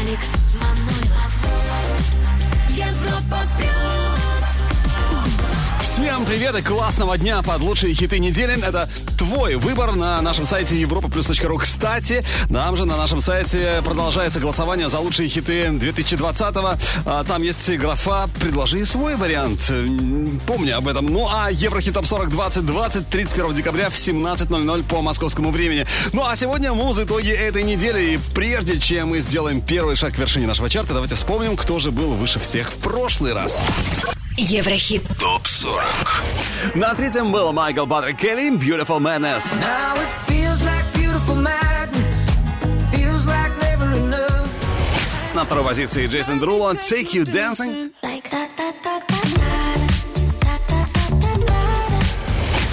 Алекс Манойлов. Европа плюс Всем привет и классного дня под лучшие хиты недели. Это твой выбор на нашем сайте europaplus.ru. Кстати, там же на нашем сайте продолжается голосование за лучшие хиты 2020-го. А, Там есть графа «Предложи свой вариант». Помни об этом. Ну а Еврохит Топ 40 2020 31 декабря в 17.00 по московскому времени. Ну а сегодня музы итоги этой недели. И прежде чем мы сделаем первый шаг к вершине нашего чарта, давайте вспомним, кто же был выше всех в прошлый раз. Еврохит ТОП 40 На третьем был Майкл Патрик Келли «Beautiful Madness». Now it feels like beautiful madness. Feels like never enough. На второй позиции Джейсон Друло «Take You Dancing».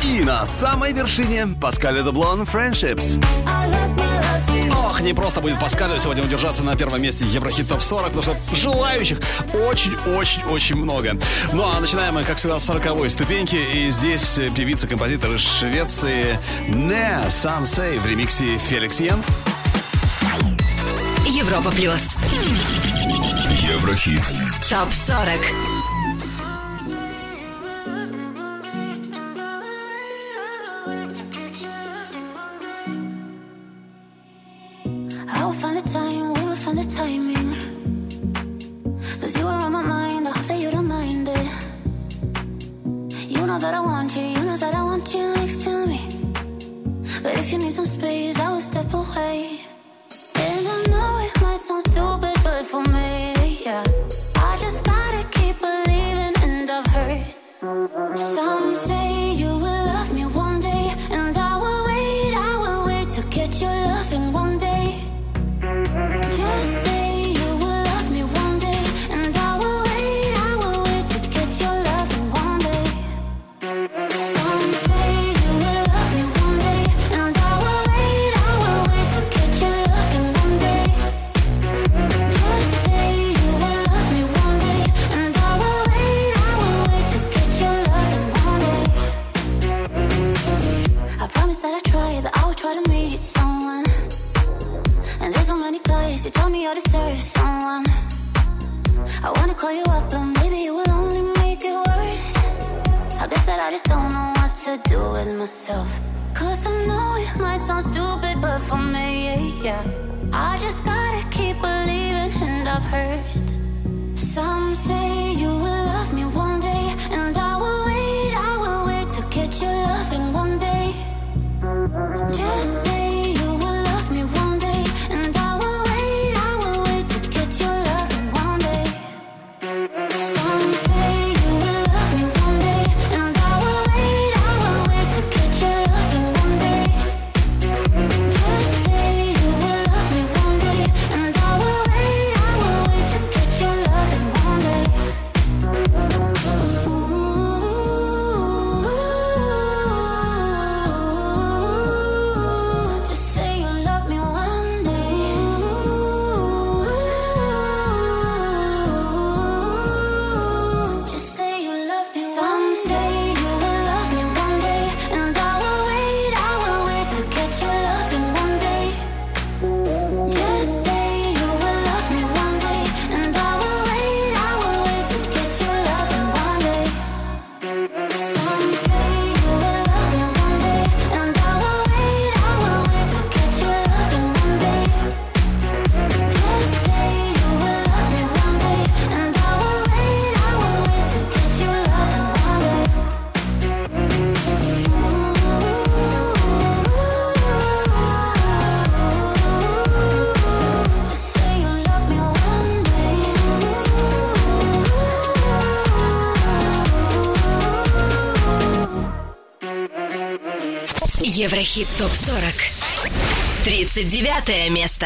И на самой вершине Паскаль Деблон «Friendships». I Ох, не просто будет Паскалю сегодня удержаться на первом месте Еврохит Топ 40, потому что желающих очень-очень-очень много. Ну а начинаем мы, как всегда, с 40 ступеньки. И здесь певица-композитор из Швеции Не Сам Сей в ремиксе Феликс Йен. Европа плюс Еврохит Топ 40 you need some space, call you up, but maybe it will only make it worse. I guess that I just don't know what to do with myself. Cause I know it might sound stupid, but for me, yeah. I just gotta keep believing, and I've heard some say you will love me one day, and I will wait, I will wait to get your loving one day. Just Еврохит Топ 40 39 место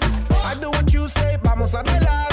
vamos a bailar.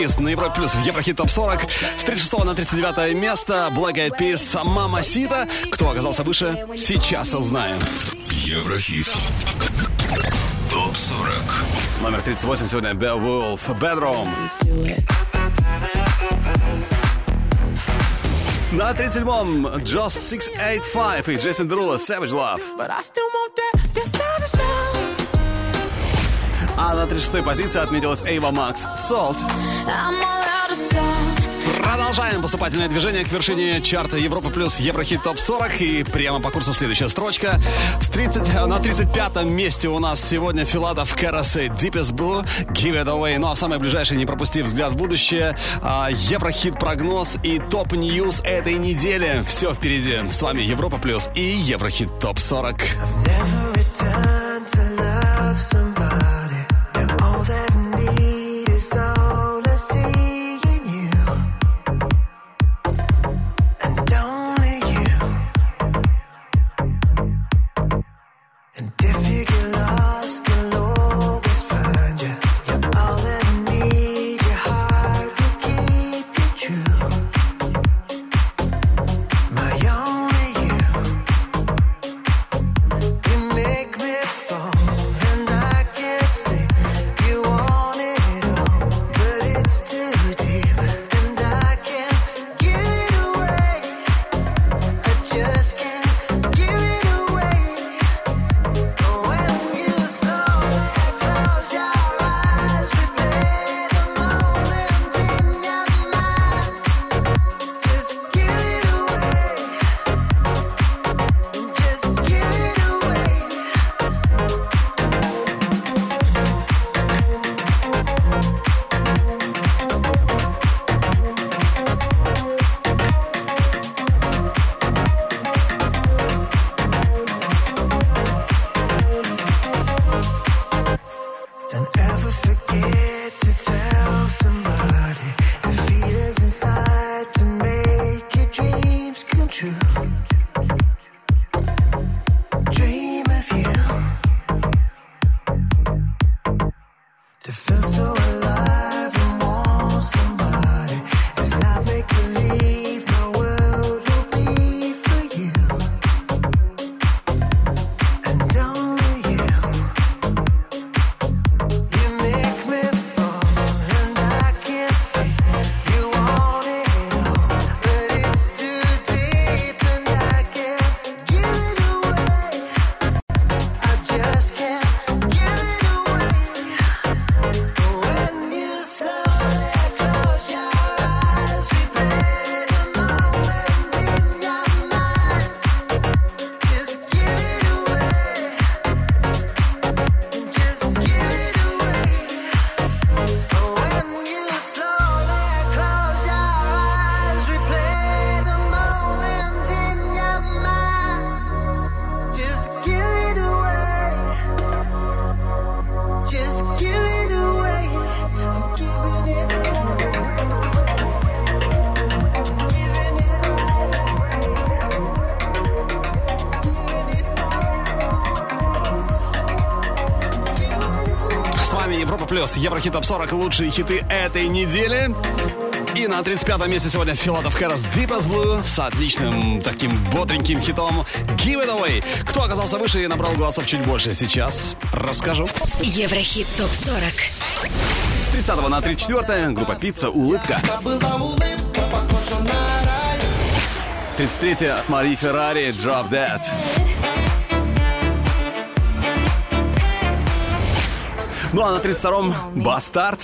Peas на Европе Плюс в Еврохит Топ 40. С 36 на 39 место Black Eyed Peas сама Масита. Кто оказался выше, сейчас узнаем. Еврохит. Топ 40. Номер 38 сегодня The Wolf Bedroom. На 37-м Just 685 и Джейсон Друла Savage Love. А на 36-й позиции отметилась Эйва Макс Salt. Продолжаем поступательное движение к вершине чарта Европа плюс Еврохит топ 40. И прямо по курсу следующая строчка. С 30, э, на 35-м месте у нас сегодня Филатов Карасе Deepest Blue Give It Away. Ну а в самое ближайшее, не пропусти взгляд в будущее, а, Еврохит прогноз и топ ньюс этой недели. Все впереди. С вами Европа плюс и Еврохит топ 40. I've never Еврохит Топ 40 лучшие хиты этой недели. И на 35-м месте сегодня Филатов Кэрос Deepest Blue с отличным таким бодреньким хитом Give It Away. Кто оказался выше и набрал голосов чуть больше, сейчас расскажу. Еврохит ТОП 40 С 30 на 34 группа Пицца «Улыбка». 33 Мари Феррари «Drop Dead». Ну а на 32-м «Бастард».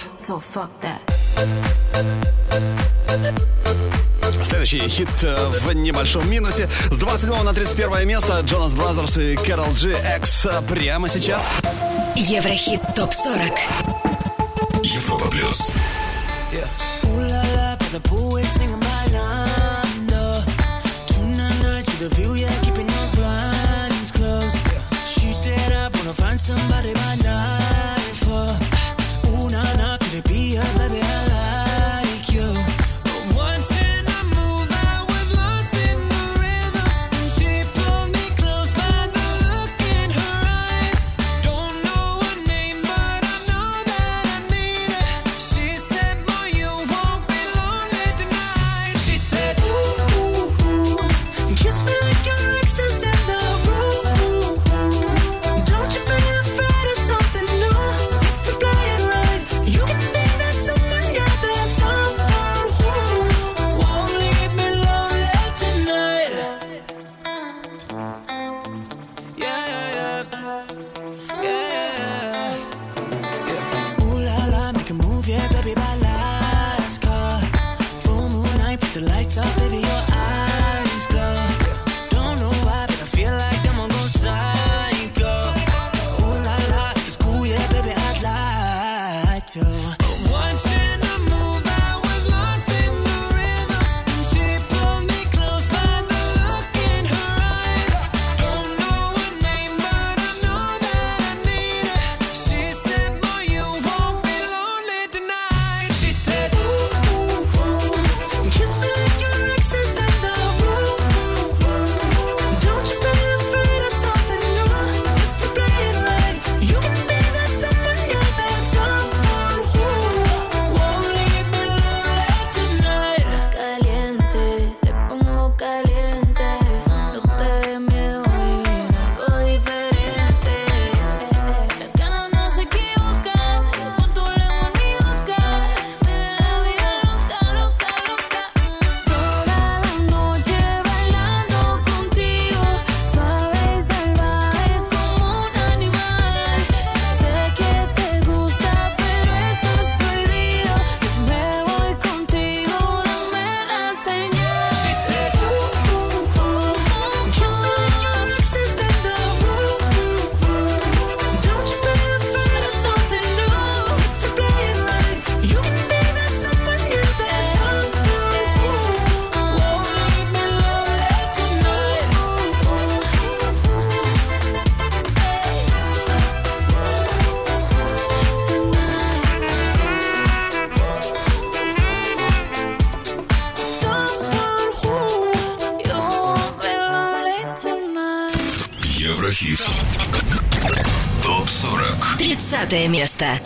Следующий хит э, в небольшом минусе. С 27 на 31 место Jonas Brothers и Karol G X э, прямо сейчас. Еврохит ТОП-40 Европа Плюс yeah. Somebody by now Еврохит. Топ 40. 30 место.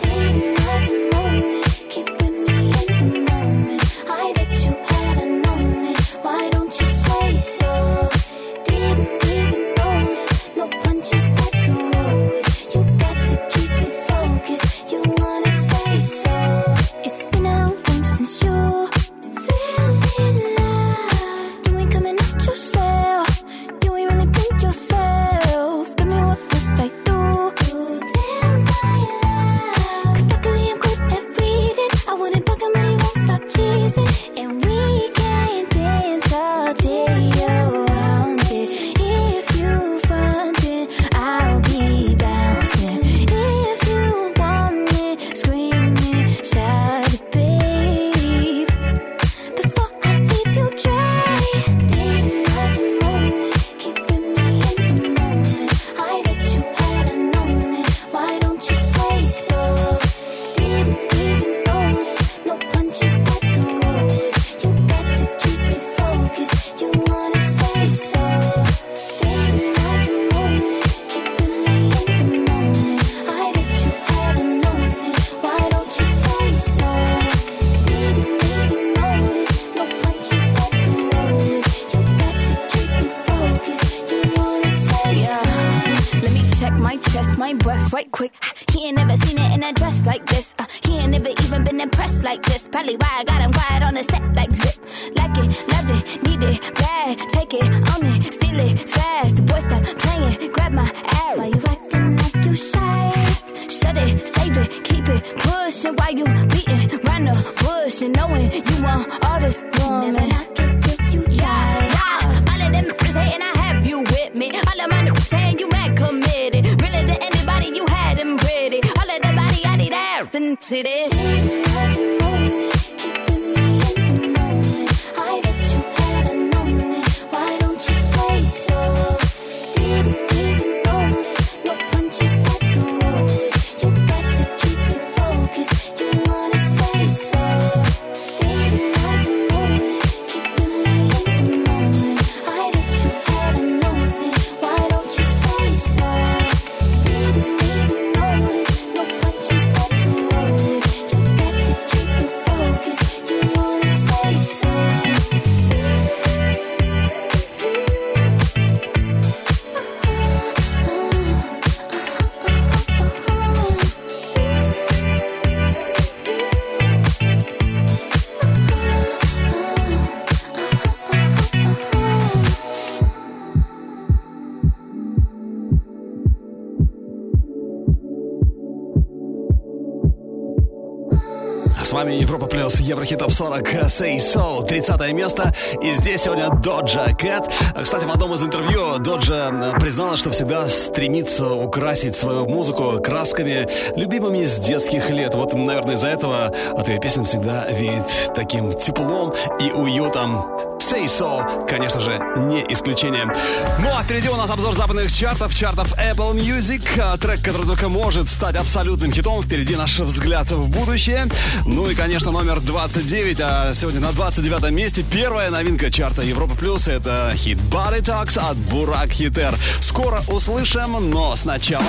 С вами Европа Плюс, Еврохит Топ 40, Say So, 30 место. И здесь сегодня Доджа Кэт. Кстати, в одном из интервью Доджа призналась, что всегда стремится украсить свою музыку красками, любимыми с детских лет. Вот, наверное, из-за этого от ее песен всегда веет таким теплом и уютом. Say So, конечно же, не исключение. Ну а впереди у нас обзор западных чартов, чартов Apple Music. А, Трек, который только может стать абсолютным хитом. Впереди наш взгляд в будущее. Ну и, конечно, номер 29. А сегодня на 29 месте первая новинка чарта Европа Плюс. Это хит Body Talks от Burak Yeter. Скоро услышим, но сначала...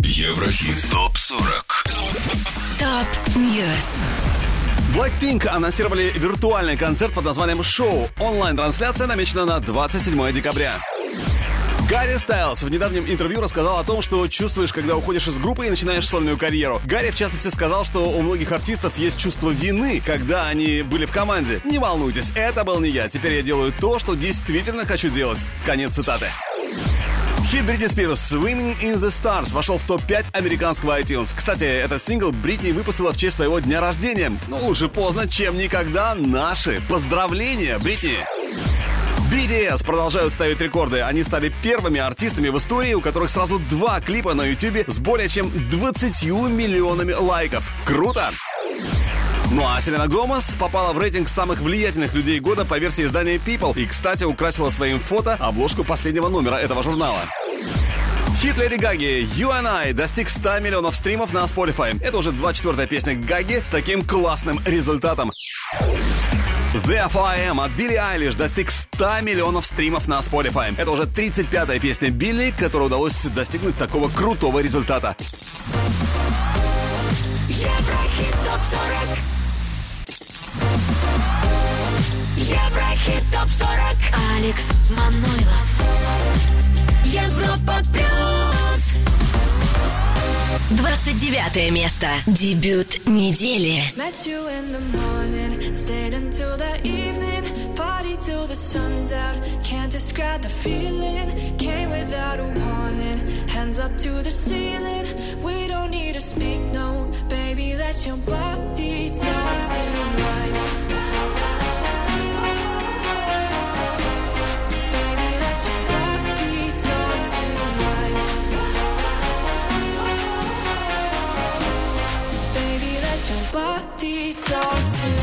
Еврохит ТОП-40 Top News. Blackpink анонсировали виртуальный концерт под названием «Show». Онлайн-трансляция намечена на 27 декабря. Гарри Стайлз в недавнем интервью рассказал о том, что чувствуешь, когда уходишь из группы и начинаешь сольную карьеру. Гарри, в частности, сказал, что у многих артистов есть чувство вины, когда они были в команде. Не волнуйтесь, это был не я. Теперь я делаю то, что действительно хочу делать. Конец цитаты. Хит Бритни Спирс «Swimming in the Stars» вошел в топ-5 американского iTunes. Кстати, этот сингл Бритни выпустила в честь своего дня рождения. Ну, лучше поздно, чем никогда. Наши поздравления, Бритни! BTS продолжают ставить рекорды. Они стали первыми артистами в истории, у которых сразу два клипа на YouTube с более чем 20 миллионами лайков. Круто! Ну а Селена Гомес попала в рейтинг самых влиятельных людей года по версии издания People и, кстати, украсила своим фото обложку последнего номера этого журнала. Хит Леди Гаги «You and I» достиг 100 миллионов стримов на Spotify. Это уже 24-я песня Гаги с таким классным результатом. The FIM от Билли Айлиш достиг 100 миллионов стримов на Spotify. Это уже 35-я песня Билли, которой удалось достигнуть такого крутого результата. Еврохит ТОП-40 Еврохит ТОП-40 Алекс Манойлов Европа Плюс 29 место. Дебют недели. Met you in the morning, stayed until the evening, party till the sun's out. Can't describe the feeling, came without a warning, hands up to the ceiling. We don't need to speak, no, baby, let your body talk to mine. Baby, let your body talk to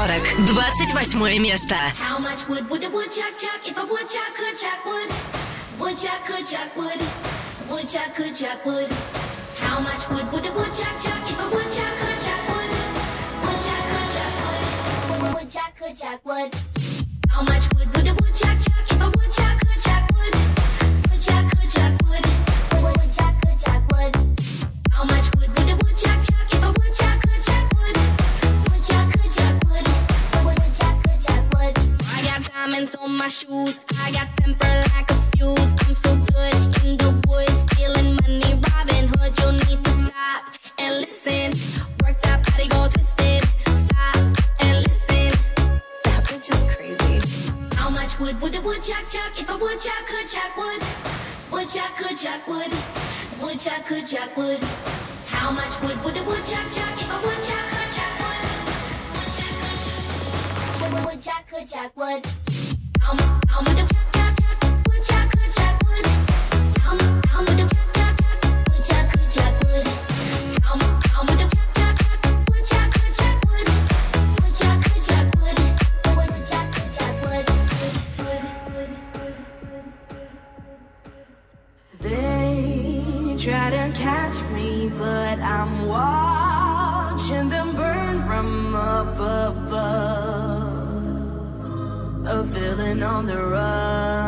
40. 28 место. How much wood would a woodchuck chuck if a woodchuck could chuck wood? Woodchuck could chuck wood. Woodchuck could chuck wood. How wood, wood, wood, jack, jack. If I would, jack, could jack wood. Would jack, could jack wood. Would jack, could jack wood. How much wood would a wood jack, jack? If I would, jack, could jack wood. Would jack, could jack wood. Would, would, would jack, could jack wood. How much, how much but I'm watching them burn from up above. A villain on the run.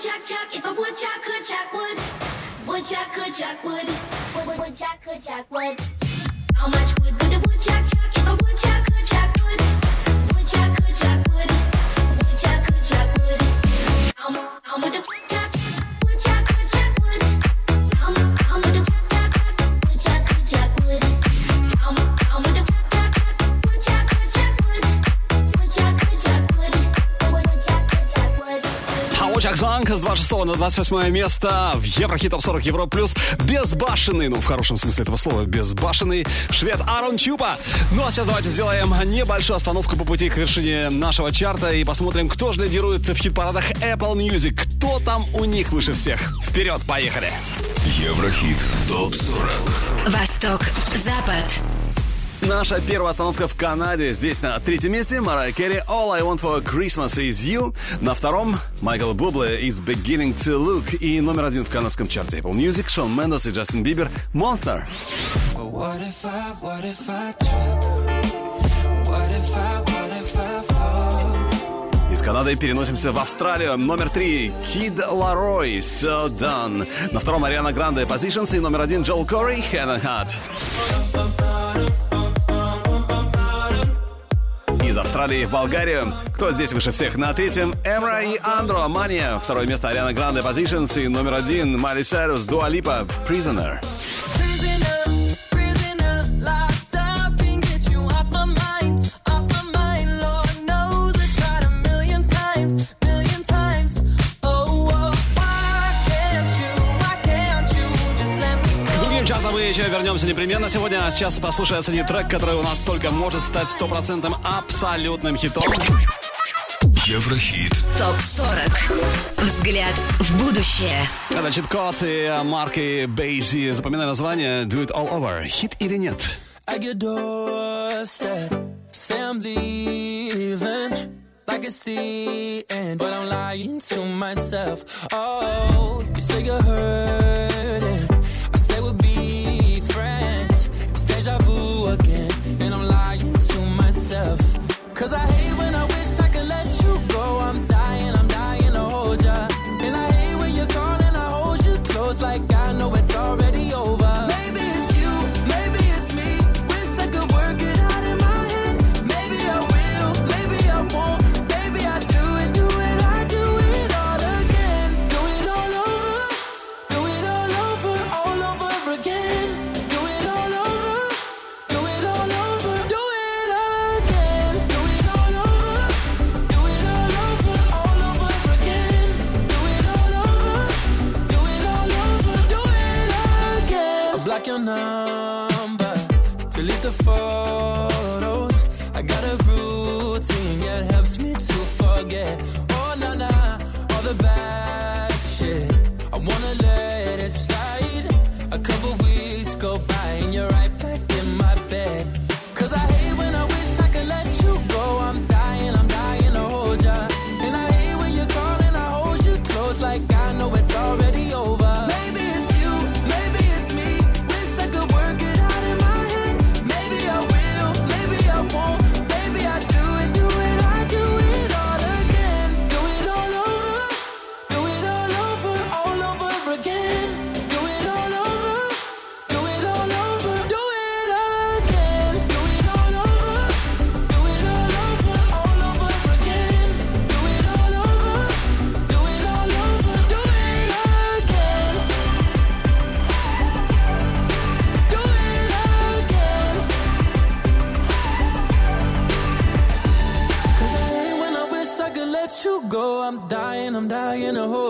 chuck chuck. If I would chuck, could chuck would. Would chuck, could chuck would. Would would, would chuck, could chuck would. How much wood would a woodchuck chuck? С 26 на 28 место в Еврохит Топ 40 Евро Плюс. Безбашенный, ну в хорошем смысле этого слова, безбашенный швед Арон Чупа. Ну а сейчас давайте сделаем небольшую остановку по пути к вершине нашего чарта и посмотрим, кто же лидирует в хит-парадах Apple Music. Кто там у них выше всех. Вперед, поехали! Еврохит. Топ 40. Восток, Запад. Наша первая остановка в Канаде. Здесь на третьем месте Марай Керри All I Want for Christmas is You. На втором Майкл Бубле Is Beginning to Look. И номер один в канадском чарте Apple Music Шон Мендес и Джастин Бибер Monster. But what if I, what if I trip? What if I, what if I fall? Из Канады переносимся в Австралию. Номер три Кид Ларой So Done. На втором Ариана Гранде Positions и номер один Джоэл Кори Hand and Heart. Австралии в Болгарию. Кто здесь выше всех? На третьем Эмра и Андро Мания. Второе место Ариана Гранде Positions. И номер один Майли Сайрус Дуа Липа Prisoner. Prisoner, еще вернемся непременно сегодня. А сейчас послушай оцени трек, который у нас только может стать стопроцентным абсолютным хитом. Еврохит. ТОП-40. Взгляд в будущее. Это читкоц и марки Бейзи. Запоминай название Do It All Over. Хит или нет? at your doorstep. Say I'm leaving like it's the end, but I'm lying to myself. Oh, you say you're hurting.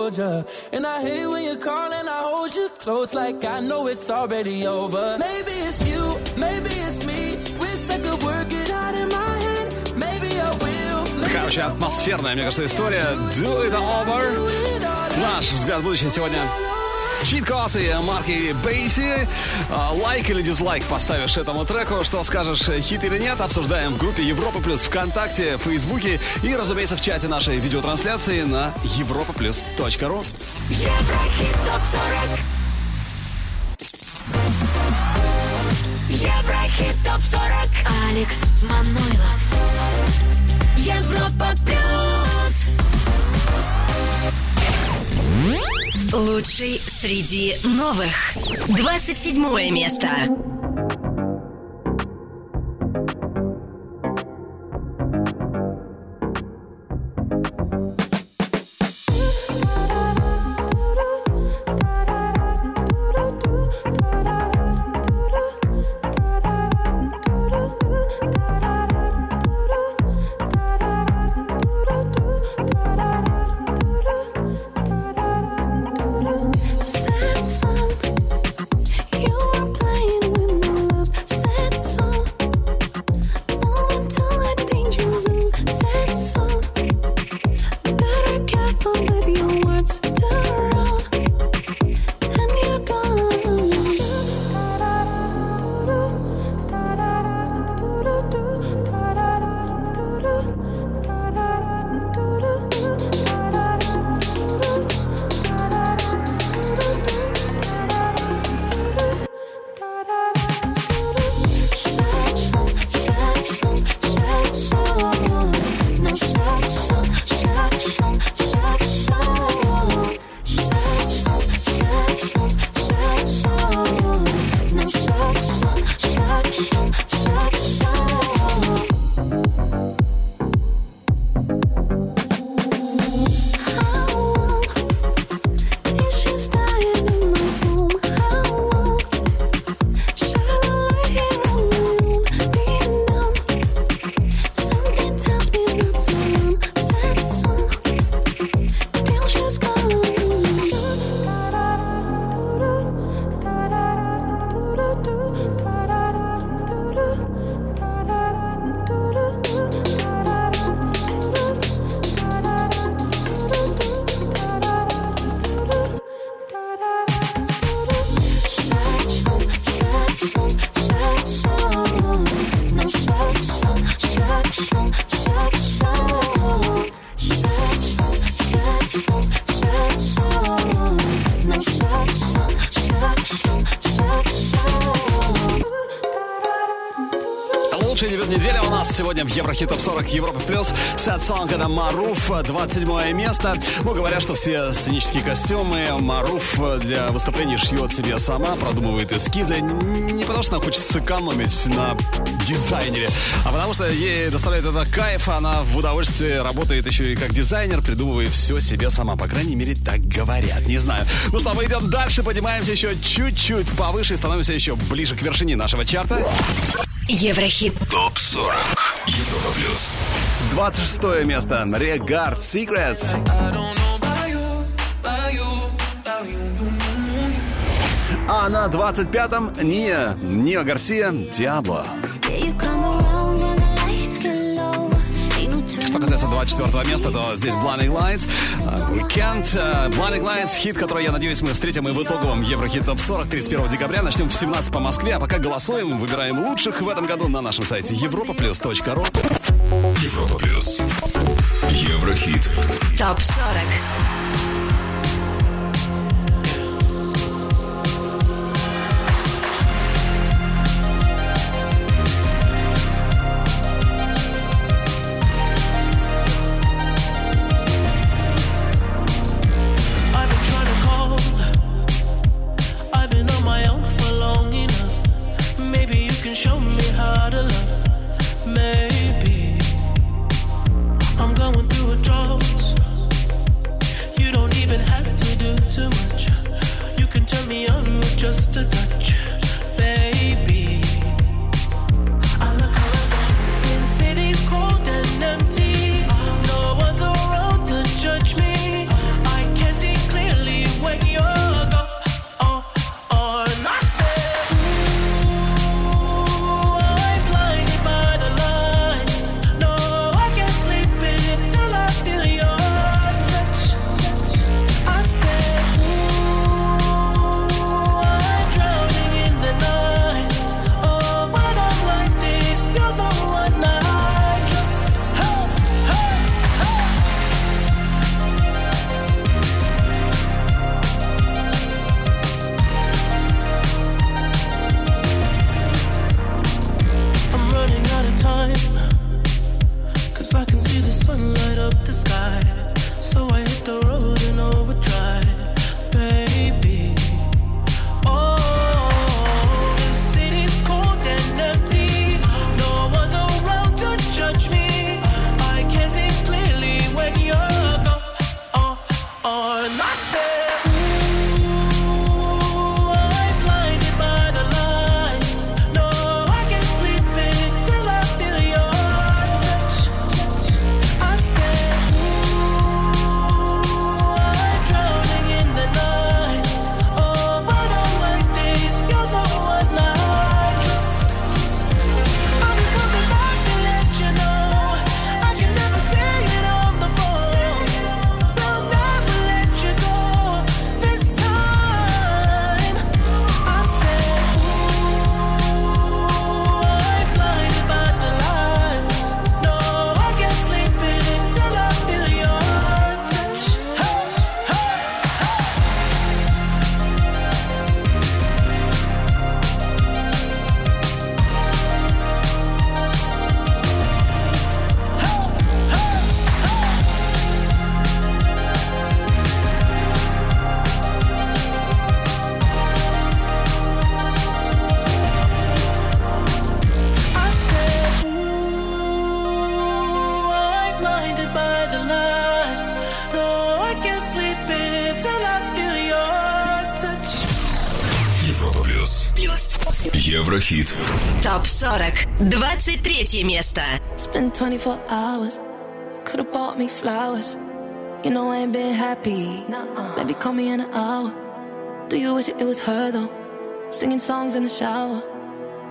dying to hold ya. And I hate when you call and I hold you close like I know it's already over. Maybe it's you, maybe it's me. Wish I could work it out in my head. Maybe I will. Maybe Короче, атмосферная, мне кажется, история. Do it over. Наш взгляд в будущее сегодня. Чит-коды марки Бейси. А, Лайк или дизлайк поставишь этому треку. Что скажешь, хит или нет, обсуждаем в группе Европа Плюс ВКонтакте, Фейсбуке и, разумеется, в чате нашей видеотрансляции на europaplus.ru. Еврохит ТОП-40 Еврохит ТОП-40 Алекс Манойлов Европа Плюс Лучший среди новых. 27 место. Сегодня в Еврохит Топ 40 Европа Плюс. Сет сонг это Маруф, 27 место. Ну, говорят, что все сценические костюмы Маруф для выступлений шьет себе сама, продумывает эскизы. Не потому что она хочет сэкономить на дизайнере, а потому что ей доставляет это кайф. Она в удовольствии работает еще и как дизайнер, придумывает все себе сама. По крайней мере, так говорят. Не знаю. Ну что, мы идем дальше, поднимаемся еще чуть-чуть повыше и становимся еще ближе к вершине нашего чарта. Еврохит. ТОП 40 Европа плюс. 26 место. Regard Secrets. А на 25-м Ния, Нио Гарсия, Диабло. Yeah, касается 24 места, то здесь Blinding Lights, э, Weekend, э, Blinding Lights, хит, который, я надеюсь, мы встретим и в итоговом Еврохит Топ 40 31 декабря. Начнем в 17 по Москве, а пока голосуем, выбираем лучших в этом году на нашем сайте europaplus.ru. Европа плюс. Еврохит. ТОП 40. 23 место. It's been 24 hours. Could have bought me flowers. You know I ain't been happy. Maybe call me in an hour. Do you wish it was her though? Singing songs in the shower.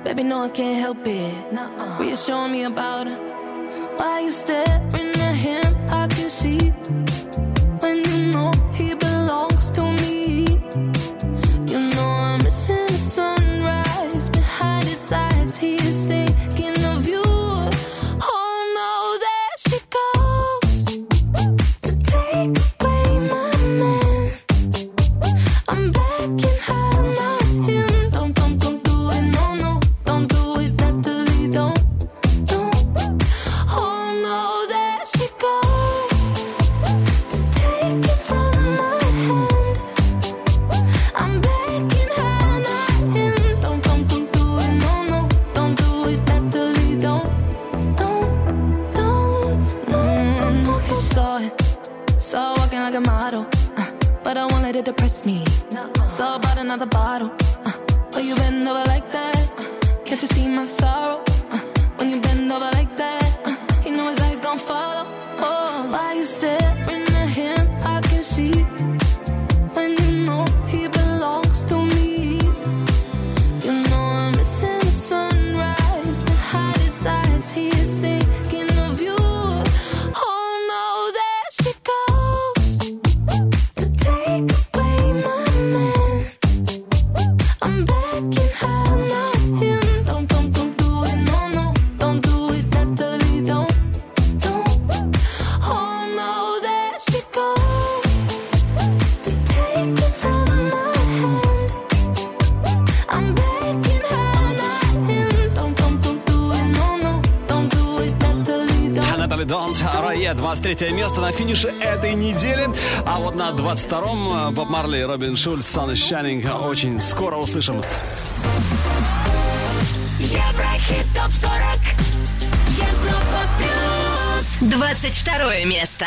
Baby, no, I can't help it. Reassuring me about her. Why you staring at him? I can see To depress me. So I bought another bottle. Uh, oh, you bend over like that. Uh, can't you see my sorrow? Uh, when you bend over like that, uh, you know his eyes gon' follow. Oh, why you staring 23 место на финише этой недели. А вот на 22-м Боб Марли и Робин Шульц, Sun is Shining. Очень скоро услышим. Еврохит ТОП-40 Европа Плюс 22 место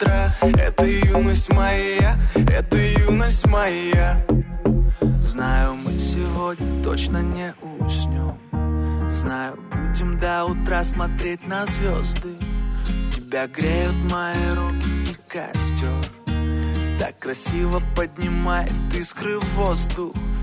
Это юность моя Это юность моя. Знаю, мы сегодня точно не уснем. Знаю, будем до утра смотреть на звезды. Тебя греют мои руки и костер. Так красиво поднимает искры в воздух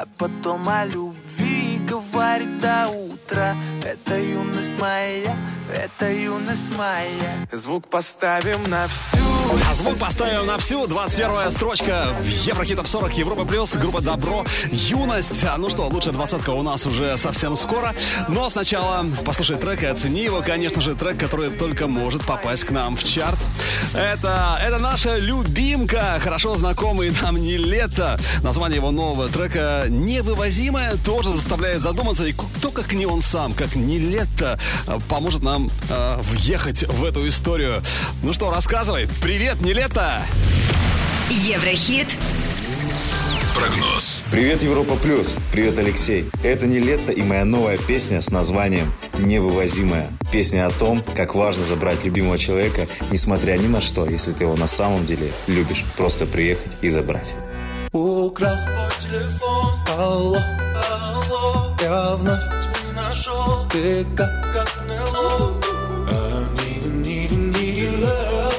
А потом о любви говорит до утра Это юность моя, это юность моя Звук поставим на всю А звук поставим на всю. 21 строчка в Еврохит Топ 40 Европа Плюс. Группа Добро. Юность. А, Ну что, лучшая двадцатка у нас уже совсем скоро. Но сначала послушай трек и оцени его. Конечно же, трек, который только может попасть к нам в чарт. Это, это наша любимка, хорошо знакомый нам не лето. Название его нового трека «Невывозимое» тоже заставляет задуматься. И кто, как не он сам, как не лето, поможет нам э, въехать в эту историю. Ну что, рассказывай. Привет, не лето! Еврохит. Прогноз. Привет, Европа Плюс. Привет, Алексей. Это не лето и моя новая песня с названием «Невывозимая». Песня о том, как важно забрать любимого человека, несмотря ни на что, если ты его на самом деле любишь. Просто приехать и забрать. Украл твой телефон. Алло, алло. Я вновь тебя нашел. Ты как, как НЛО I need, need, need love.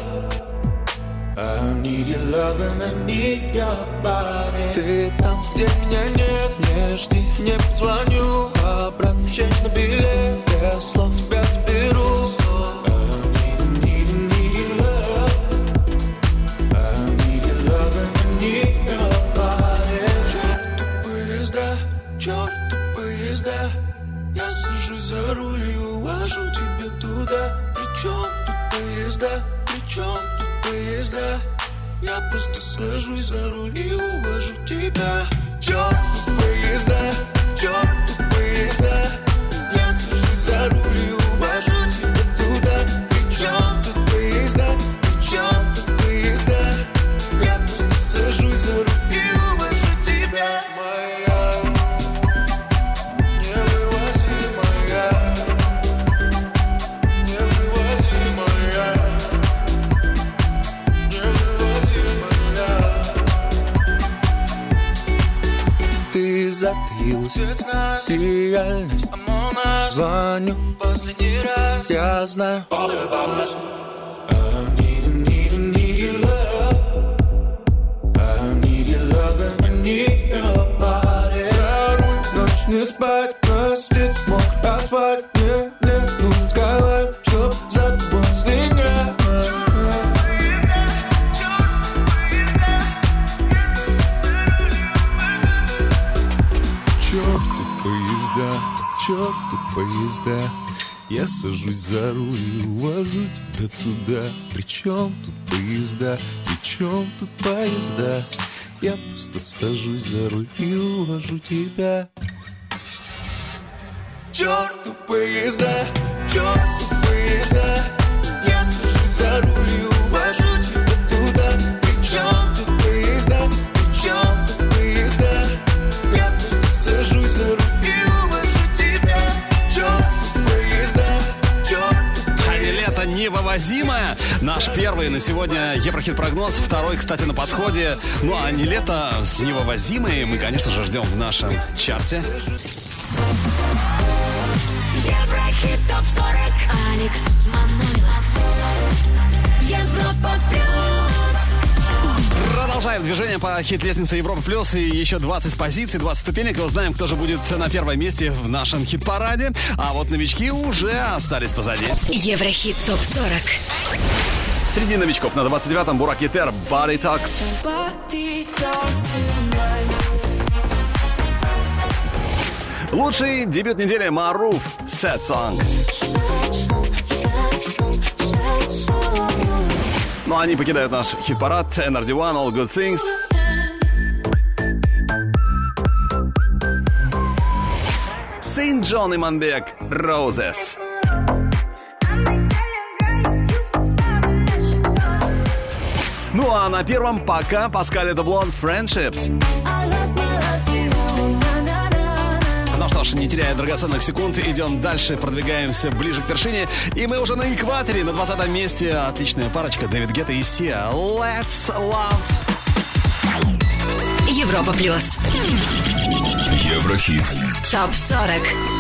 I need your love and I need your body. Ты там, где меня нет Не жди, не позвоню Обратно. Честь на билет? Без слов тебя заберу за руль и увожу тебя туда Причем тут поезда, причем тут поезда? Я просто сажусь за руль и увожу тебя Черту поезда, черту поезда Ты реальность. Звоню. Последний раз. Я знаю. I need, need, need love. I need your love and I need your body За руль, ночь не спать. Простит мокрый асфальт поезда. Я сажусь за руль и увожу тебя туда. Причем тут поезда, причем тут поезда? Я просто сажусь за руль и увожу тебя. Черту поезда, черту поезда. Я сажусь за руль и невывозимая. Наш первый на сегодня Еврохит-прогноз, второй, кстати, на подходе. Ну а не лето с невывозимой мы, конечно же, ждем в нашем чарте. Еврохит ТОП-40 Алекс Манойлов Европа Плюс Продолжаем движение по хит-лестнице Европа Плюс и еще 20 позиций, 20 ступенек. И узнаем, кто же будет на первом месте в нашем хит-параде. А вот новички уже остались позади. Еврохит ТОП-40 Среди новичков на 29-м Бурак Етер «Body Talks». Лучший дебют недели Маруф Сет Song». Но они покидают наш хит-парад NRD One, All Good Things. Сейн Джон и Манбек, Roses. Ну а на первом пока Паскаль это Блон Friendships. этаж. Не теряя драгоценных секунд, идем дальше, продвигаемся ближе к вершине. И мы уже на экваторе, на 20 месте. Отличная парочка Дэвид Гетта и Сия. Let's love. Европа плюс. Еврохит. Топ 40.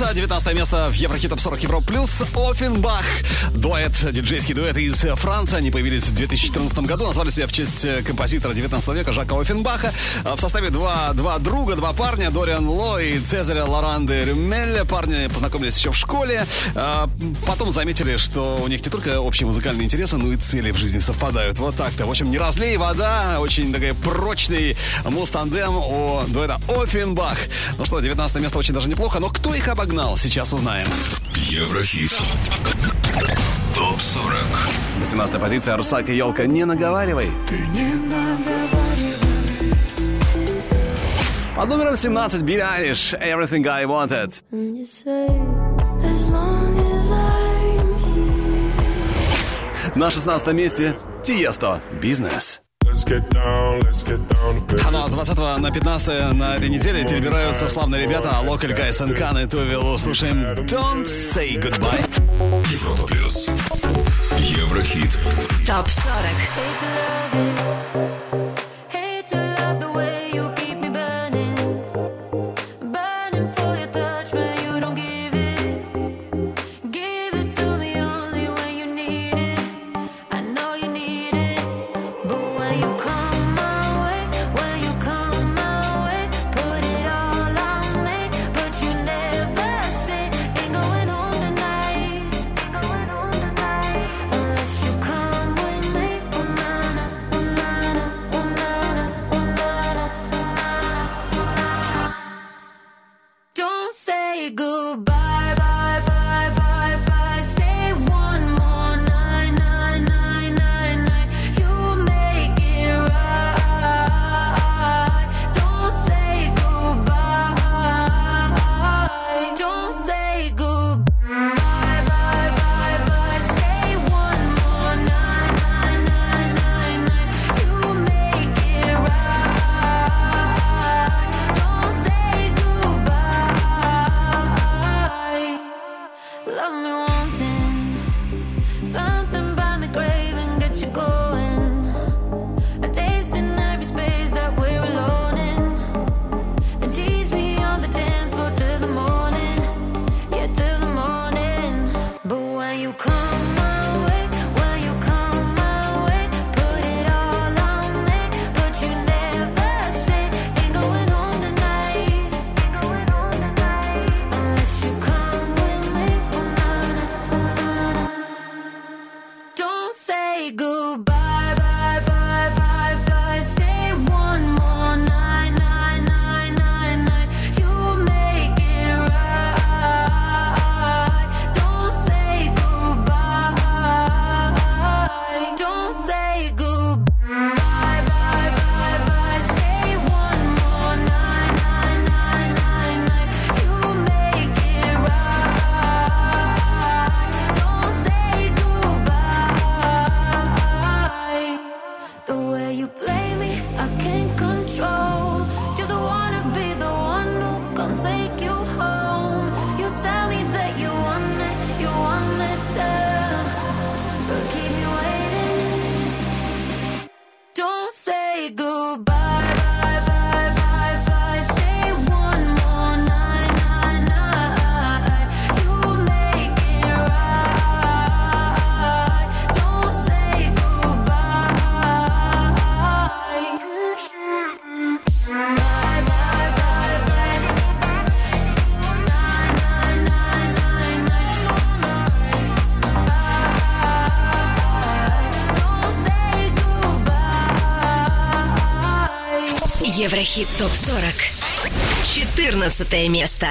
Рекордс. 19 место в Еврохит 40 евро Плюс Офенбах. Дуэт, диджейский дуэт из Франции. Они появились в 2014 году. Назвали себя в честь э, композитора 19 века Жака Офенбаха. А в составе два, два друга, два парня, Дориан Ло и Цезаря Лоранды Рюмелля. Парни познакомились еще в школе. А, потом заметили, что у них не только общие музыкальные интересы, но и цели в жизни совпадают. Вот так-то. В общем, не разлей вода. Очень такой прочный муз-тандем у дуэта Офенбах. Ну что, 19 место очень даже неплохо. Но кто их обогнал, сейчас узнаем знаем. Еврохит. Топ-40. 18 позиция «Русак и елка. Не наговаривай». Ты не наговаривай. Под номером 17 Билли Айлиш «Everything I Wanted». На 16 месте Тиесто «Бизнес». А ну с 20 на 15 на этой неделе перебираются славные ребята Локаль Гайс и Тувилу. Слушаем Don't Say Goodbye. Европа Плюс. Еврохит. Топ 40. Еврохит ТОП-40. 14 место.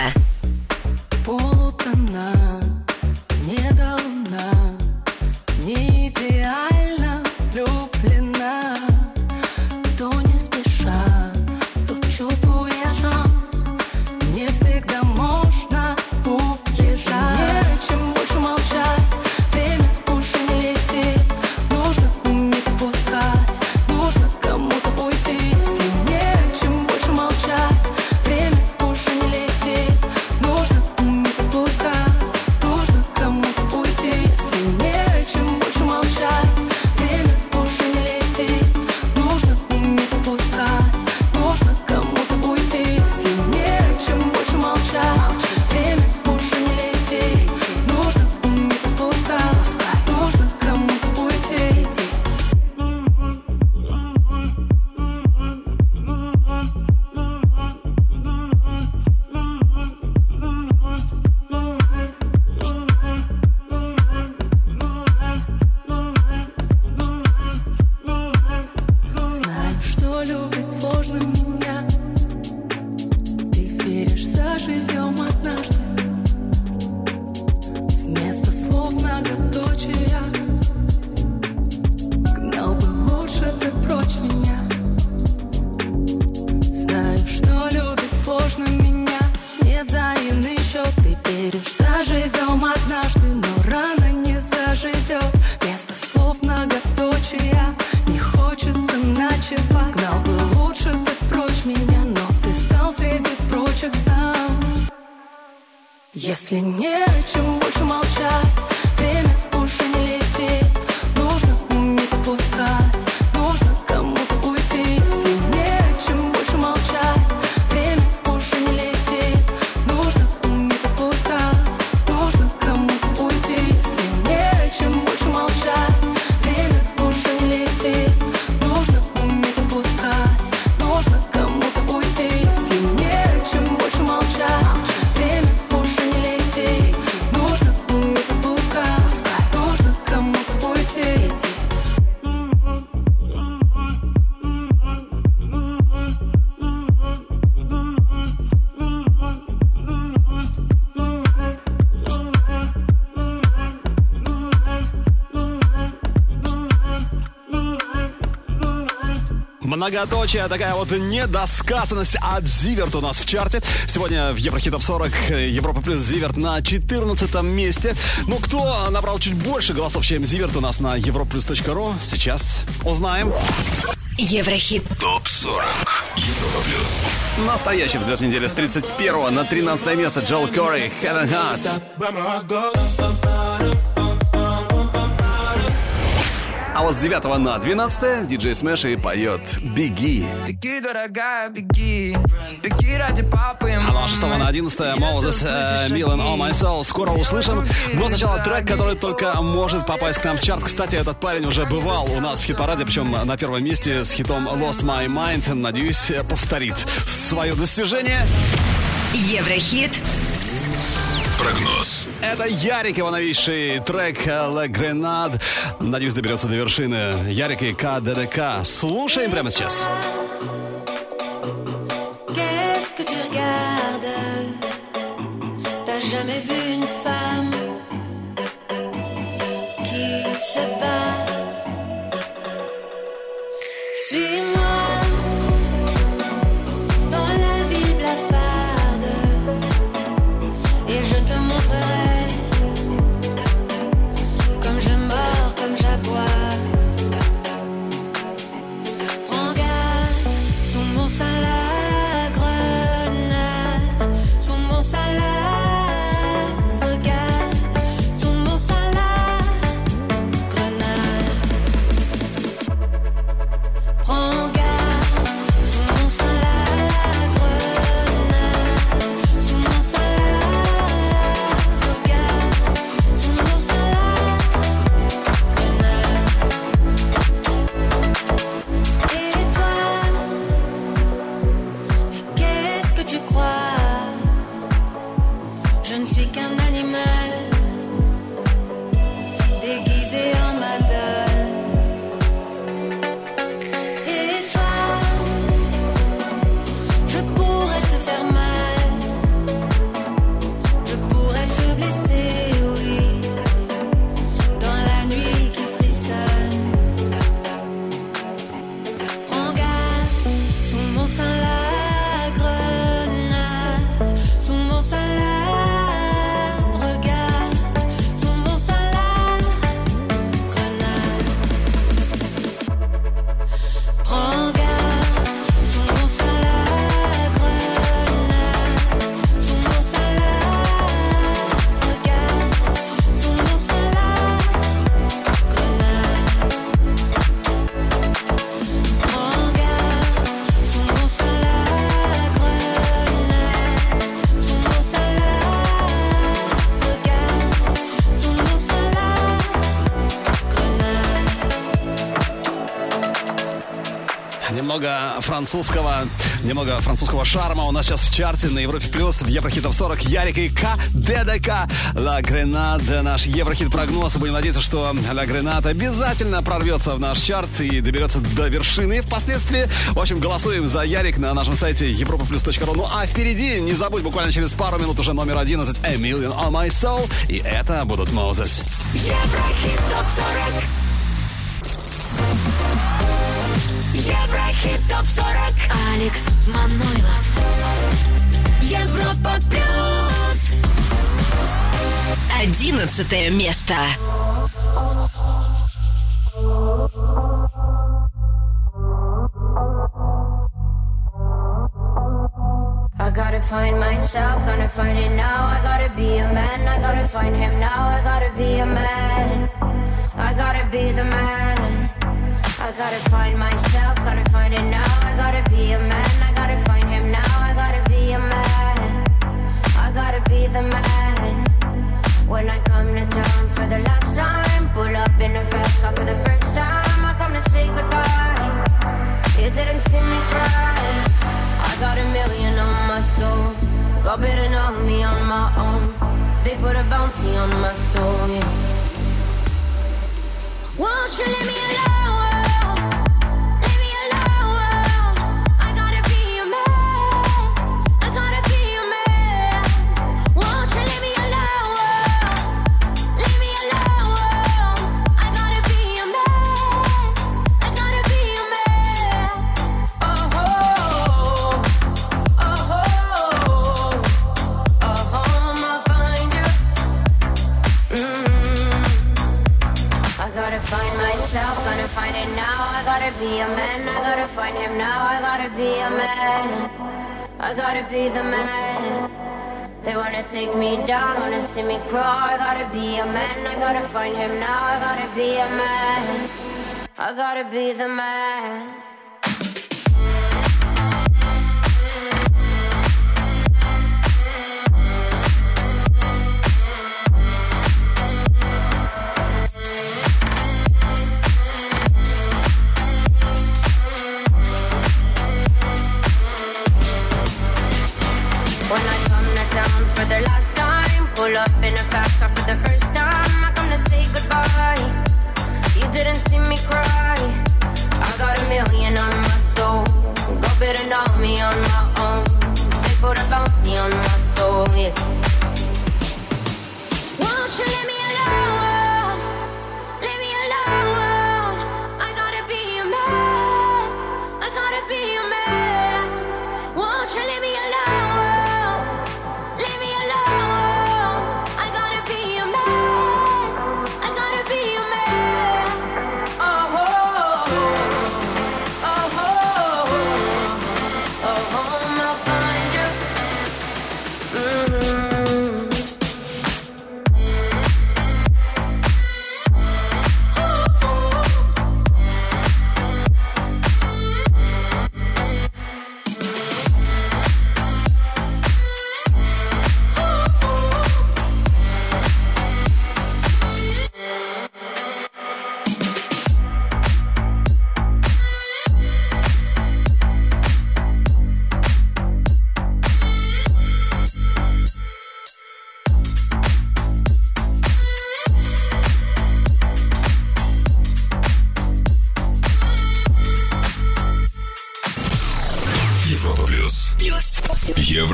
многоточие, такая вот недосказанность от Зиверт у нас в чарте. Сегодня в Еврохит Топ 40 э, Европа плюс Зиверт на 14 месте. Ну кто набрал чуть больше голосов, чем Зиверт у нас на europlus.ru, сейчас узнаем. Еврохит. Топ-40. Европа плюс. Настоящий взлет недели с 31 на 13 место Джоэл Кори. Heaven Hearts. А вот с 9 на 12 диджей и поет «Беги». Беги, дорогая, беги. Беги ради папы. А ну, 6 на 11 Моузес, э, Милан, All My Soul. Скоро услышим. Но сначала трек, который только может попасть к нам в чарт. Кстати, этот парень уже бывал у нас в хит-параде, причем на первом месте с хитом Lost My Mind. Надеюсь, э, повторит свое достижение. Еврохит это Ярик, его новейший трек «La Grenade». Надеюсь, доберется до вершины. Ярик и КДДК. Слушаем прямо сейчас. Сейчас. climb. Французского, немного французского шарма у нас сейчас в чарте на Европе Плюс в Еврохит Топ 40 Ярик и К. ДДК. Ла Гренада, наш Еврохит прогноз. Будем надеяться, что Ла Гренада обязательно прорвется в наш чарт и доберется до вершины впоследствии. В общем, голосуем за Ярик на нашем сайте europaplus.ru. Ну а впереди, не забудь, буквально через пару минут уже номер 11 A Million on My Soul. И это будут Moses. Еврохит топ 40 Алекс Манойлов Европа плюс Одиннадцатое место. On my soul. Yeah. Won't you leave me alone? The man. They wanna take me down, wanna see me crawl. I gotta be a man, I gotta find him now. I gotta be a man, I gotta be the man. The first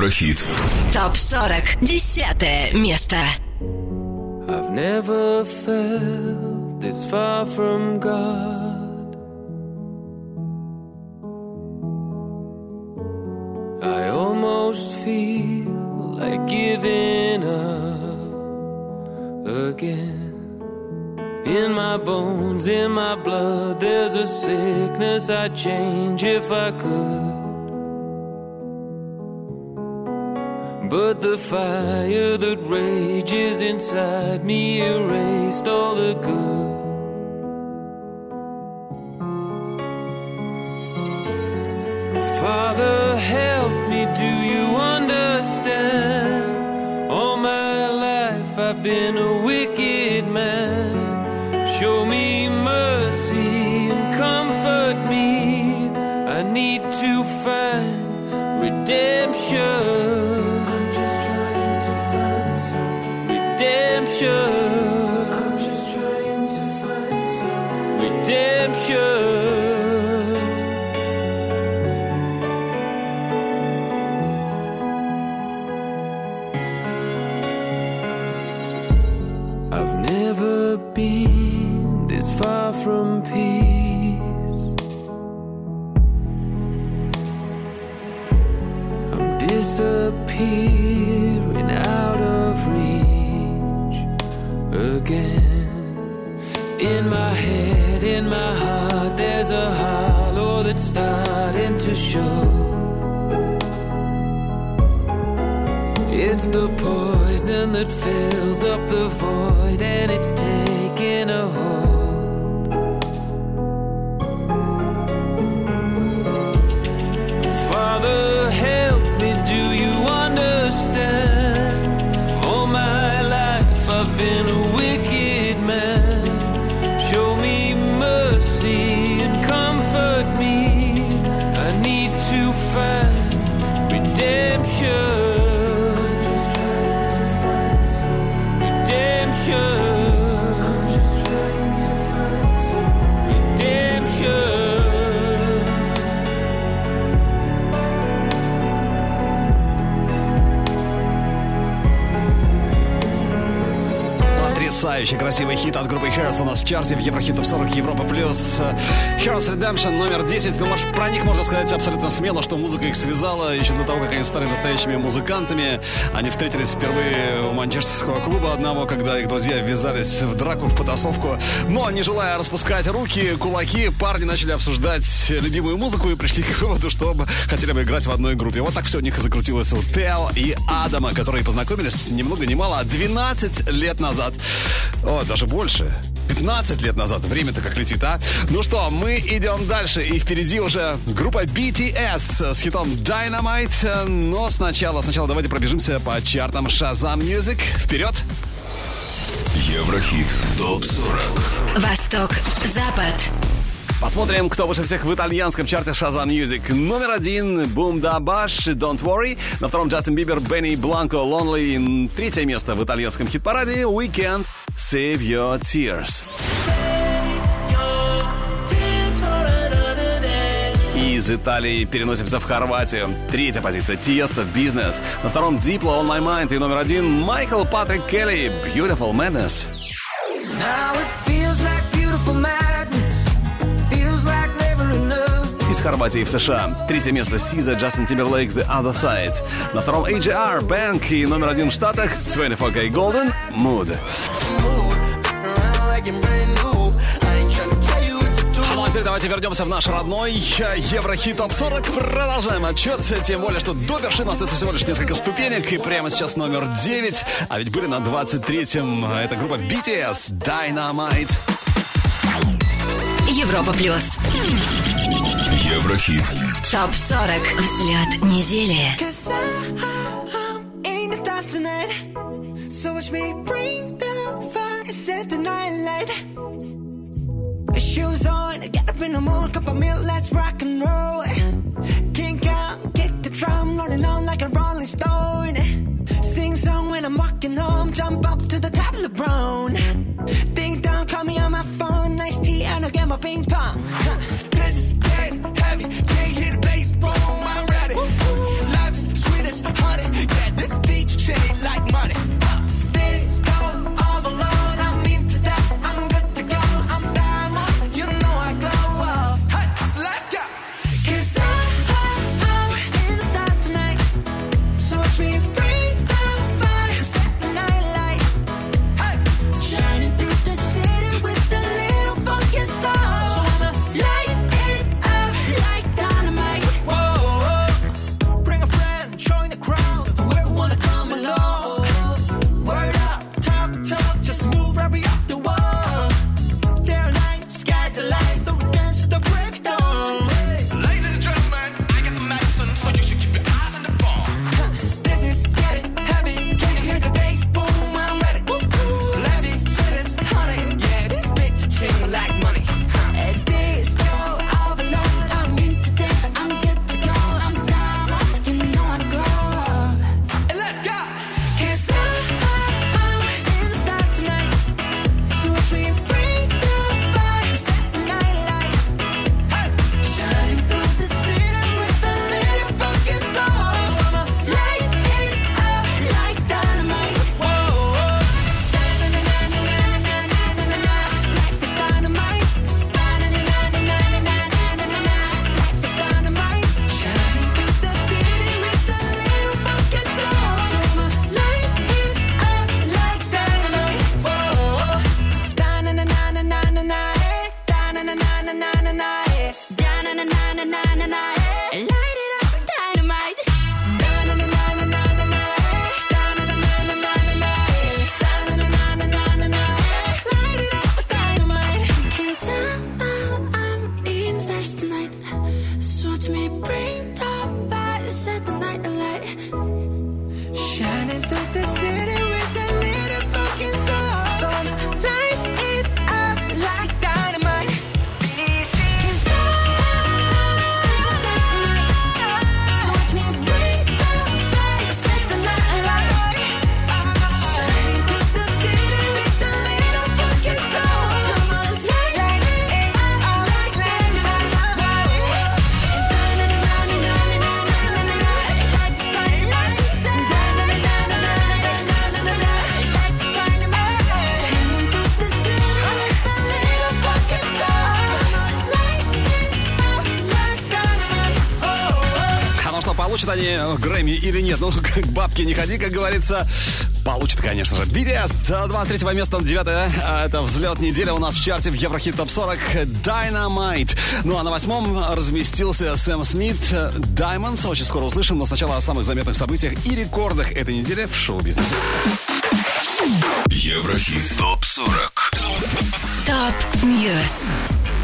Еврохит. Топ 40. Десятое место. I've never felt this far from God. I almost feel like giving up again. In my bones, in my blood, there's a sickness I'd change if I could. But the fire that rages inside me erased all the good. Father, help me, do you understand? All my life I've been a wicked красивый хит от группы Heroes у нас в чарте в Еврохит Топ 40 Европа Плюс. Heroes Redemption номер 10. Ну, может, про них можно сказать абсолютно смело, что музыка их связала еще до того, как они стали настоящими музыкантами. Они встретились впервые у манчестерского клуба одного, когда их друзья ввязались в драку, в потасовку. Но, не желая распускать руки, кулаки, парни начали обсуждать любимую музыку и пришли к выводу, что оба хотели бы играть в одной группе. Вот так все у них и закрутилось у Тео и Адама, которые познакомились ни много ни мало 12 лет назад. О, даже больше. 15 лет назад. Время-то как летит, а? Ну что, мы идем дальше. И впереди уже группа BTS с хитом Dynamite. Но сначала, сначала давайте пробежимся по чартам Shazam Music. Вперед! Еврохит ТОП-40 Восток, Запад. Посмотрим, кто выше всех в итальянском чарте Shazam Music. Номер один Boom Da Bash Don't Worry. На втором Джастин Бибер Бенни Бланко Lonely. Третье место в итальянском хит-параде Weekend Save Your Tears. Из Италии переносимся в Хорватию. Третья позиция Тiesto Business. На втором Diplo On My Mind. И номер один Майкл Патрик Келли Beautiful Madness. Из Хорватии в США. Третье место Сиза, Джастин Тимберлейк, The Other Side. На втором AJR, Bank и номер один в Штатах 24K Golden, Mood. Давайте вернемся в наш родной Еврохит Топ 40. Продолжаем отчет, тем более, что до вершины остается всего лишь несколько ступенек. И прямо сейчас номер 9. А ведь были на 23-м. Это группа BTS Dynamite. Европа плюс. Еврохит Топ 40. Взгляд недели. Cause I'm in the stars tonight. So watch me bring the fire, set the night light. Shoes on, get up in the mood, cup of milk, let's rock and roll. Kink out, kick the drum, rolling on like a rolling stone. Sing song when I'm walking home, jump up to the top of the brown. Ding dong, call me on my phone, nice tea, and I'll get my ping pong. Huh. This is dead heavy. Can't как бабки не ходи, как говорится. Получат, конечно же. BTS с 23 места на 9 Это взлет недели у нас в чарте в Еврохит Топ 40 Dynamite. Ну а на восьмом разместился Сэм Смит Diamonds. Очень скоро услышим, но сначала о самых заметных событиях и рекордах этой недели в шоу-бизнесе. Еврохит ТОП-40 Top News.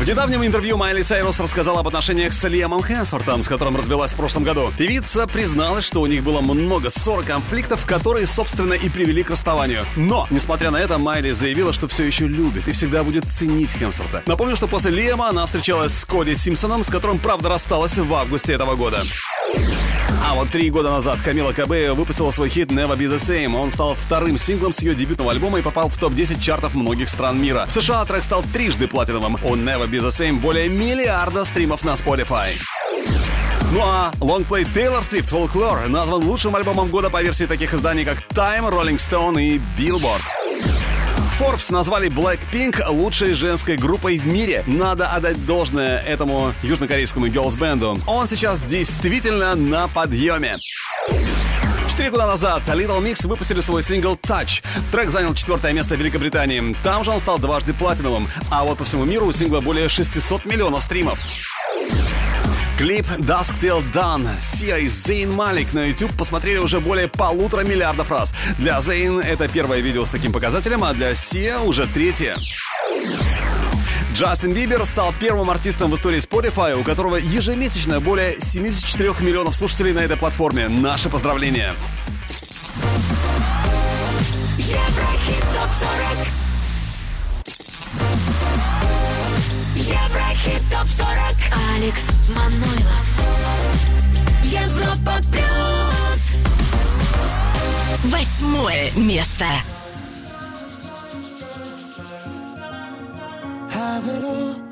В недавнем интервью Майли Сайрус рассказала об отношениях с Лиамом Хэнсвортом, с которым развелась в прошлом году. Певица призналась, что у них было много ссор конфликтов, которые, собственно, и привели к расставанию. Но, несмотря на это, Майли заявила, что все еще любит и всегда будет ценить Хэнсворта. Напомню, что после Лиама она встречалась с Коди Симпсоном, с которым, правда, рассталась в августе этого года. А вот три года назад Камила Кабея выпустила свой хит Never Be The Same. Он стал вторым синглом с ее дебютного альбома и попал в топ-10 чартов многих стран мира. В США трек стал трижды платиновым. У Never Be The Same более миллиарда стримов на Spotify. Ну а лонгплей Taylor Swift Folklore назван лучшим альбомом года по версии таких изданий, как Time, Rolling Stone и Billboard. Forbes назвали Blackpink лучшей женской группой в мире. Надо отдать должное этому южнокорейскому герлс-бенду. Он сейчас действительно на подъеме. Четыре года назад Little Mix выпустили свой сингл Touch. Трек занял четвертое место в Великобритании. Там же он стал дважды платиновым. А вот по всему миру у сингла более 600 миллионов стримов. Клип Dusk Till Dawn Сия и Зейн Малик на YouTube посмотрели уже более полутора миллиардов раз. Для Зейн это первое видео с таким показателем, а для Сия уже третье. Джастин Бибер стал первым артистом в истории Spotify, у которого ежемесячно более 74 миллионов слушателей на этой платформе. Наши поздравления! Еврохит ТОП-40 Еврохит ТОП-40 Алекс Манойлов. Европа Плюс. Восьмое место. Have it all,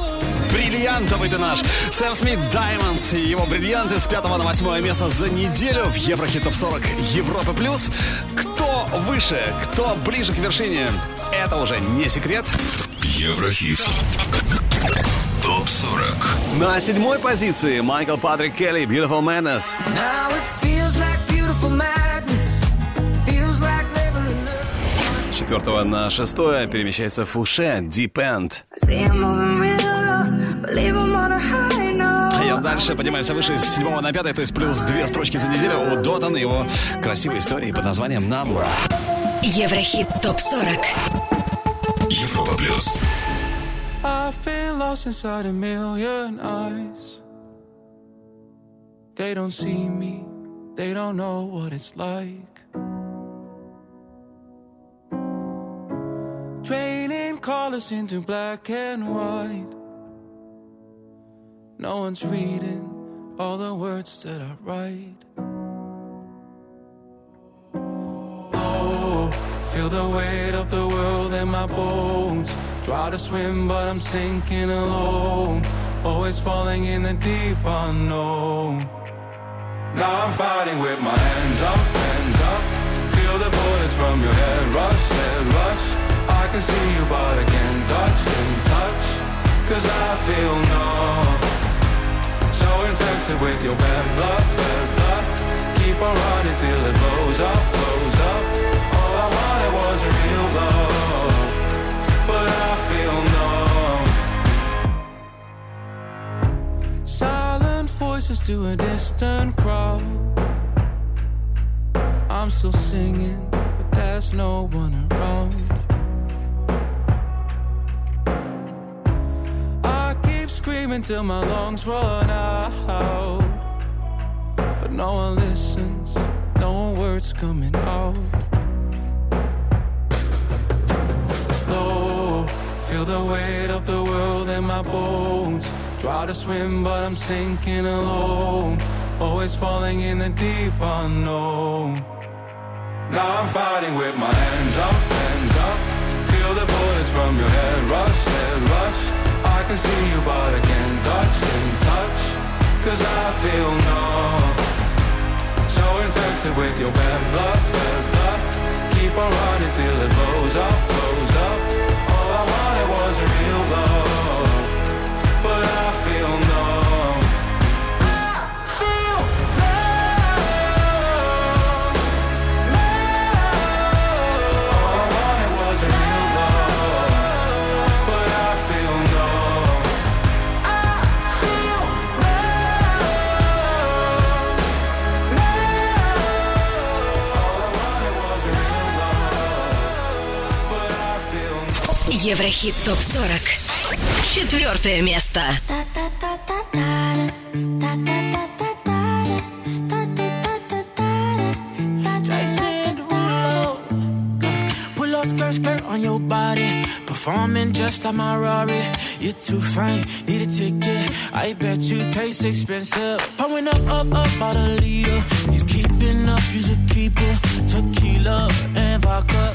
Бриллиантовый ты наш. Сэм Смит Diamonds и его бриллианты с 5 на 8 место за неделю в Еврохит Топ 40 Европы Плюс. Кто выше, кто ближе к вершине, это уже не секрет. Еврохит. Топ 40. На седьмой позиции Майкл Патрик Келли Beautiful Madness. Now it feels like beautiful madness. Feels like never enough. С четвертого на шестое перемещается Фуше Deep End. И дальше поднимаемся выше с седьмого на пятое, то есть плюс две строчки за неделю у Дотан и его красивой истории под названием Number. Еврохит ТОП 40. Европа Плюс. I've been lost inside a million eyes. They don't see me, they don't know what it's like. Draining colors into black and white. No one's reading all the words that I write. Oh, feel the weight of the world in my bones. Try to swim, but I'm sinking alone. Always falling in the deep unknown. Now I'm fighting with my hands up, hands up. Feel the bullets from your head rush, head rush. I can see you, but I can't touch, can't touch. Cause I feel numb. So infected with your bad blood, bad blood. Keep on running till it blows up, blows up. All I wanted was a real love. But I feel numb. Silent voices to a distant crowd. I'm still singing, but there's no one around. Screaming till my lungs run out. But no one listens, no words coming out. Low, feel the weight of the world in my bones. Try to swim, but I'm sinking alone. Always falling in the deep unknown. Now I'm fighting with my hands up, hands up. Feel the bullets from your head rush, head rush. I can see you, but I can't touch, can't touch. Cause I feel numb. So infected with your bad blood, bad blood. Keep on running till Еврохит ТОП 40. Четвертое место. Jason Derulo. Uh, Pull up skirt, skirt on your body. Performing just like my Rari. You're too fine, need a ticket. I bet you taste expensive. Pouring up, up, up out a leader. If you keeping up, you should keep it. Tequila and vodka.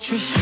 waitress.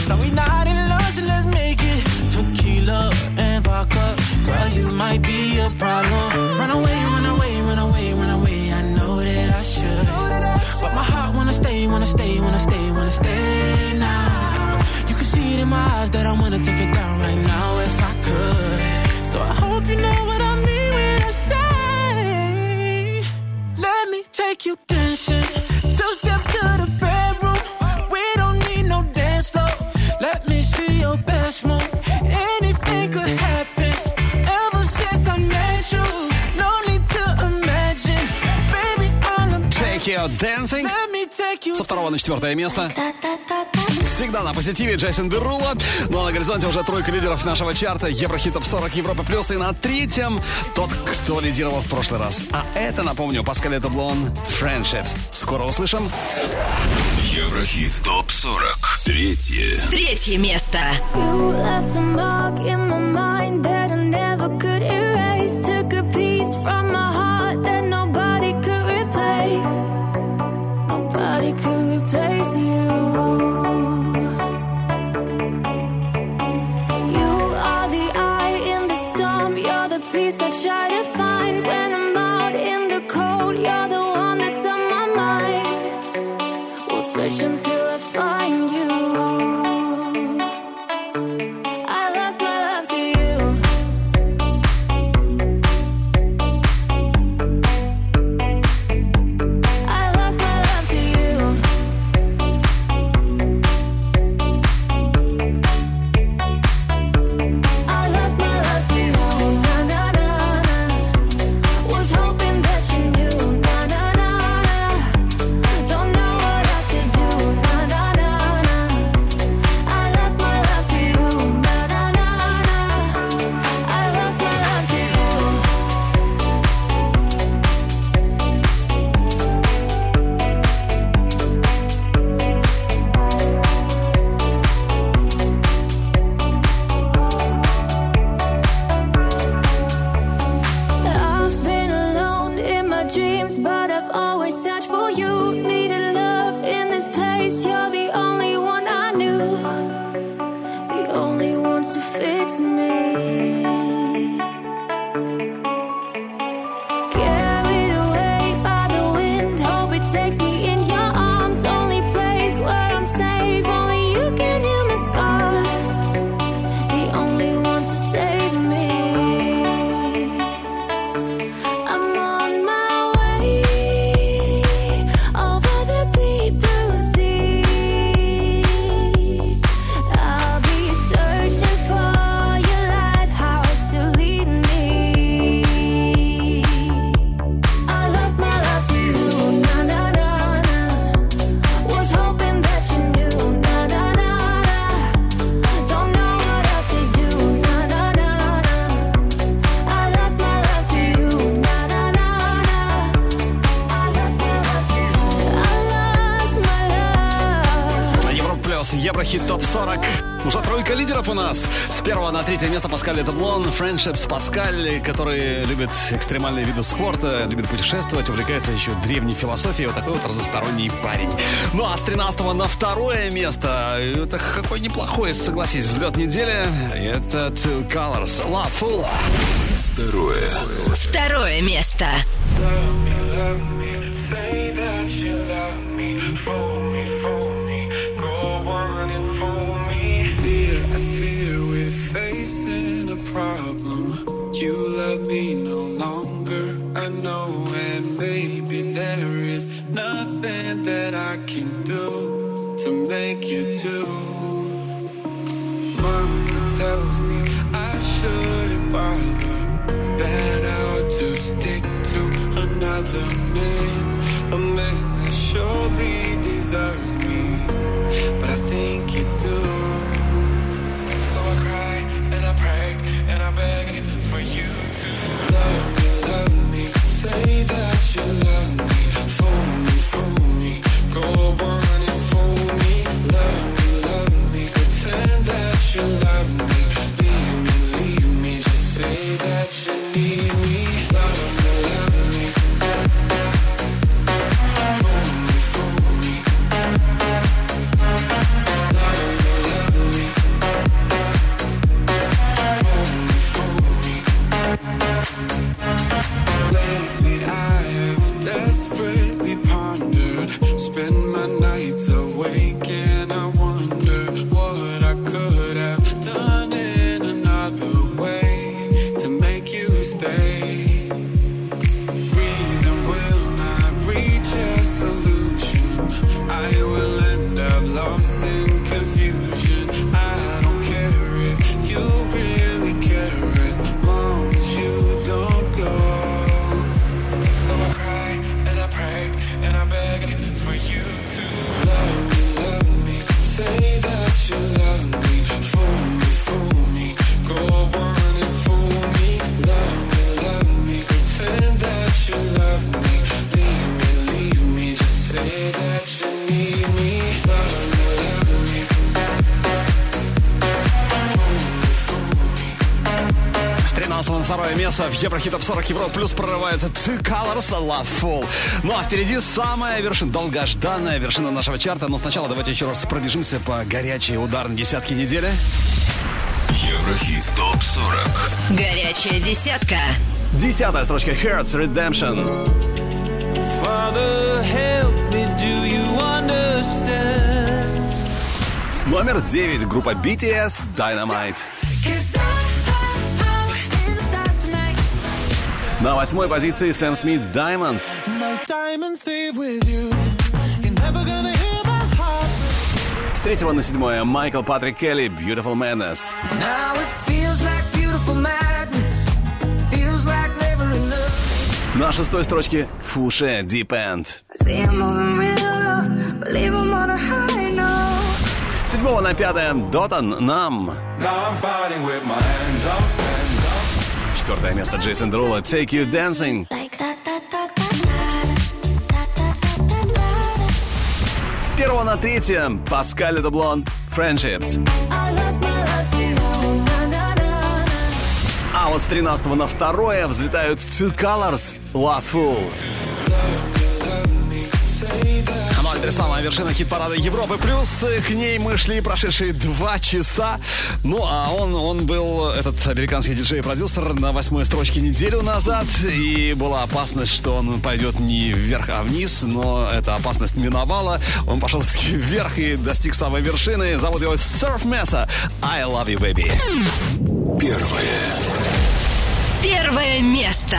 четвертое место. Всегда на позитиве Джейсон Дерула. Ну а на горизонте уже тройка лидеров нашего чарта. Еврохит топ 40 Европа плюс. И на третьем тот, кто лидировал в прошлый раз. А это, напомню, Паскале Таблон Friendships. Скоро услышим. Еврохит топ 40. Третье. Третье место. searching to Friendships Паскаль, который любит экстремальные виды спорта, любит путешествовать, увлекается еще древней философией. Вот такой вот разносторонний парень. Ну а с 13 на второе место. Это какой неплохой, согласись, взлет недели. Этот Colors La Fula. Второе. Второе место. Thank you too. Еврохит Топ 40 Евро плюс прорывается Two Colors Love Full. Ну а впереди самая вершина, долгожданная вершина нашего чарта. Но сначала давайте еще раз пробежимся по горячей ударной десятке недели. Еврохит ТОП-40 Горячая десятка. Десятая строчка Hearts Redemption. Father, help me, do you understand? Номер 9 группа BTS Dynamite. На восьмой позиции Сэм Смит Diamonds. С третьего на седьмое Майкл Патрик Келли Beautiful Madness. Now it feels like beautiful madness. Feels like never enough. На шестой строчке Фуше Deep End. Седьмого на пятое Дотан Нам. Now I'm Четвертое место Джейсон Дерула Take You Dancing. С первого на третье Паскаль Дублон Friendships. А вот с 13 на второе взлетают Two Colors Love Fool. Это самая вершина хит-парада Европы. Плюс к ней мы шли прошедшие два часа. Ну, а он, он был, этот американский диджей-продюсер, на восьмой строчке неделю назад. И была опасность, что он пойдет не вверх, а вниз. Но эта опасность миновала. Он пошел вверх и достиг самой вершины. Зовут его Surf Mesa. I love you, baby. Первое Первое место.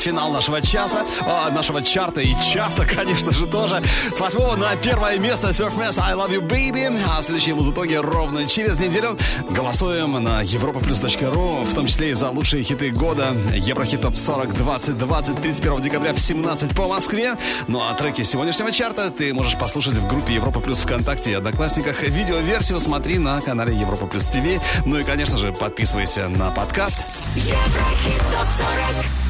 Финал нашего часа, а, нашего чарта и часа, конечно же, тоже. С восьмого на первое место Surf Mess I Love You Baby. А следующие музытоги ровно через неделю голосуем на europaplus.ru, в том числе и за лучшие хиты года. Еврохит Топ 40 2020 31 декабря в 17 по Москве. Ну а треки сегодняшнего чарта ты можешь послушать в группе Европа Плюс ВКонтакте и Одноклассниках. Видеоверсию смотри на канале Европа Плюс ТВ. Ну и, конечно же, подписывайся на подкаст. Еврохит топ 40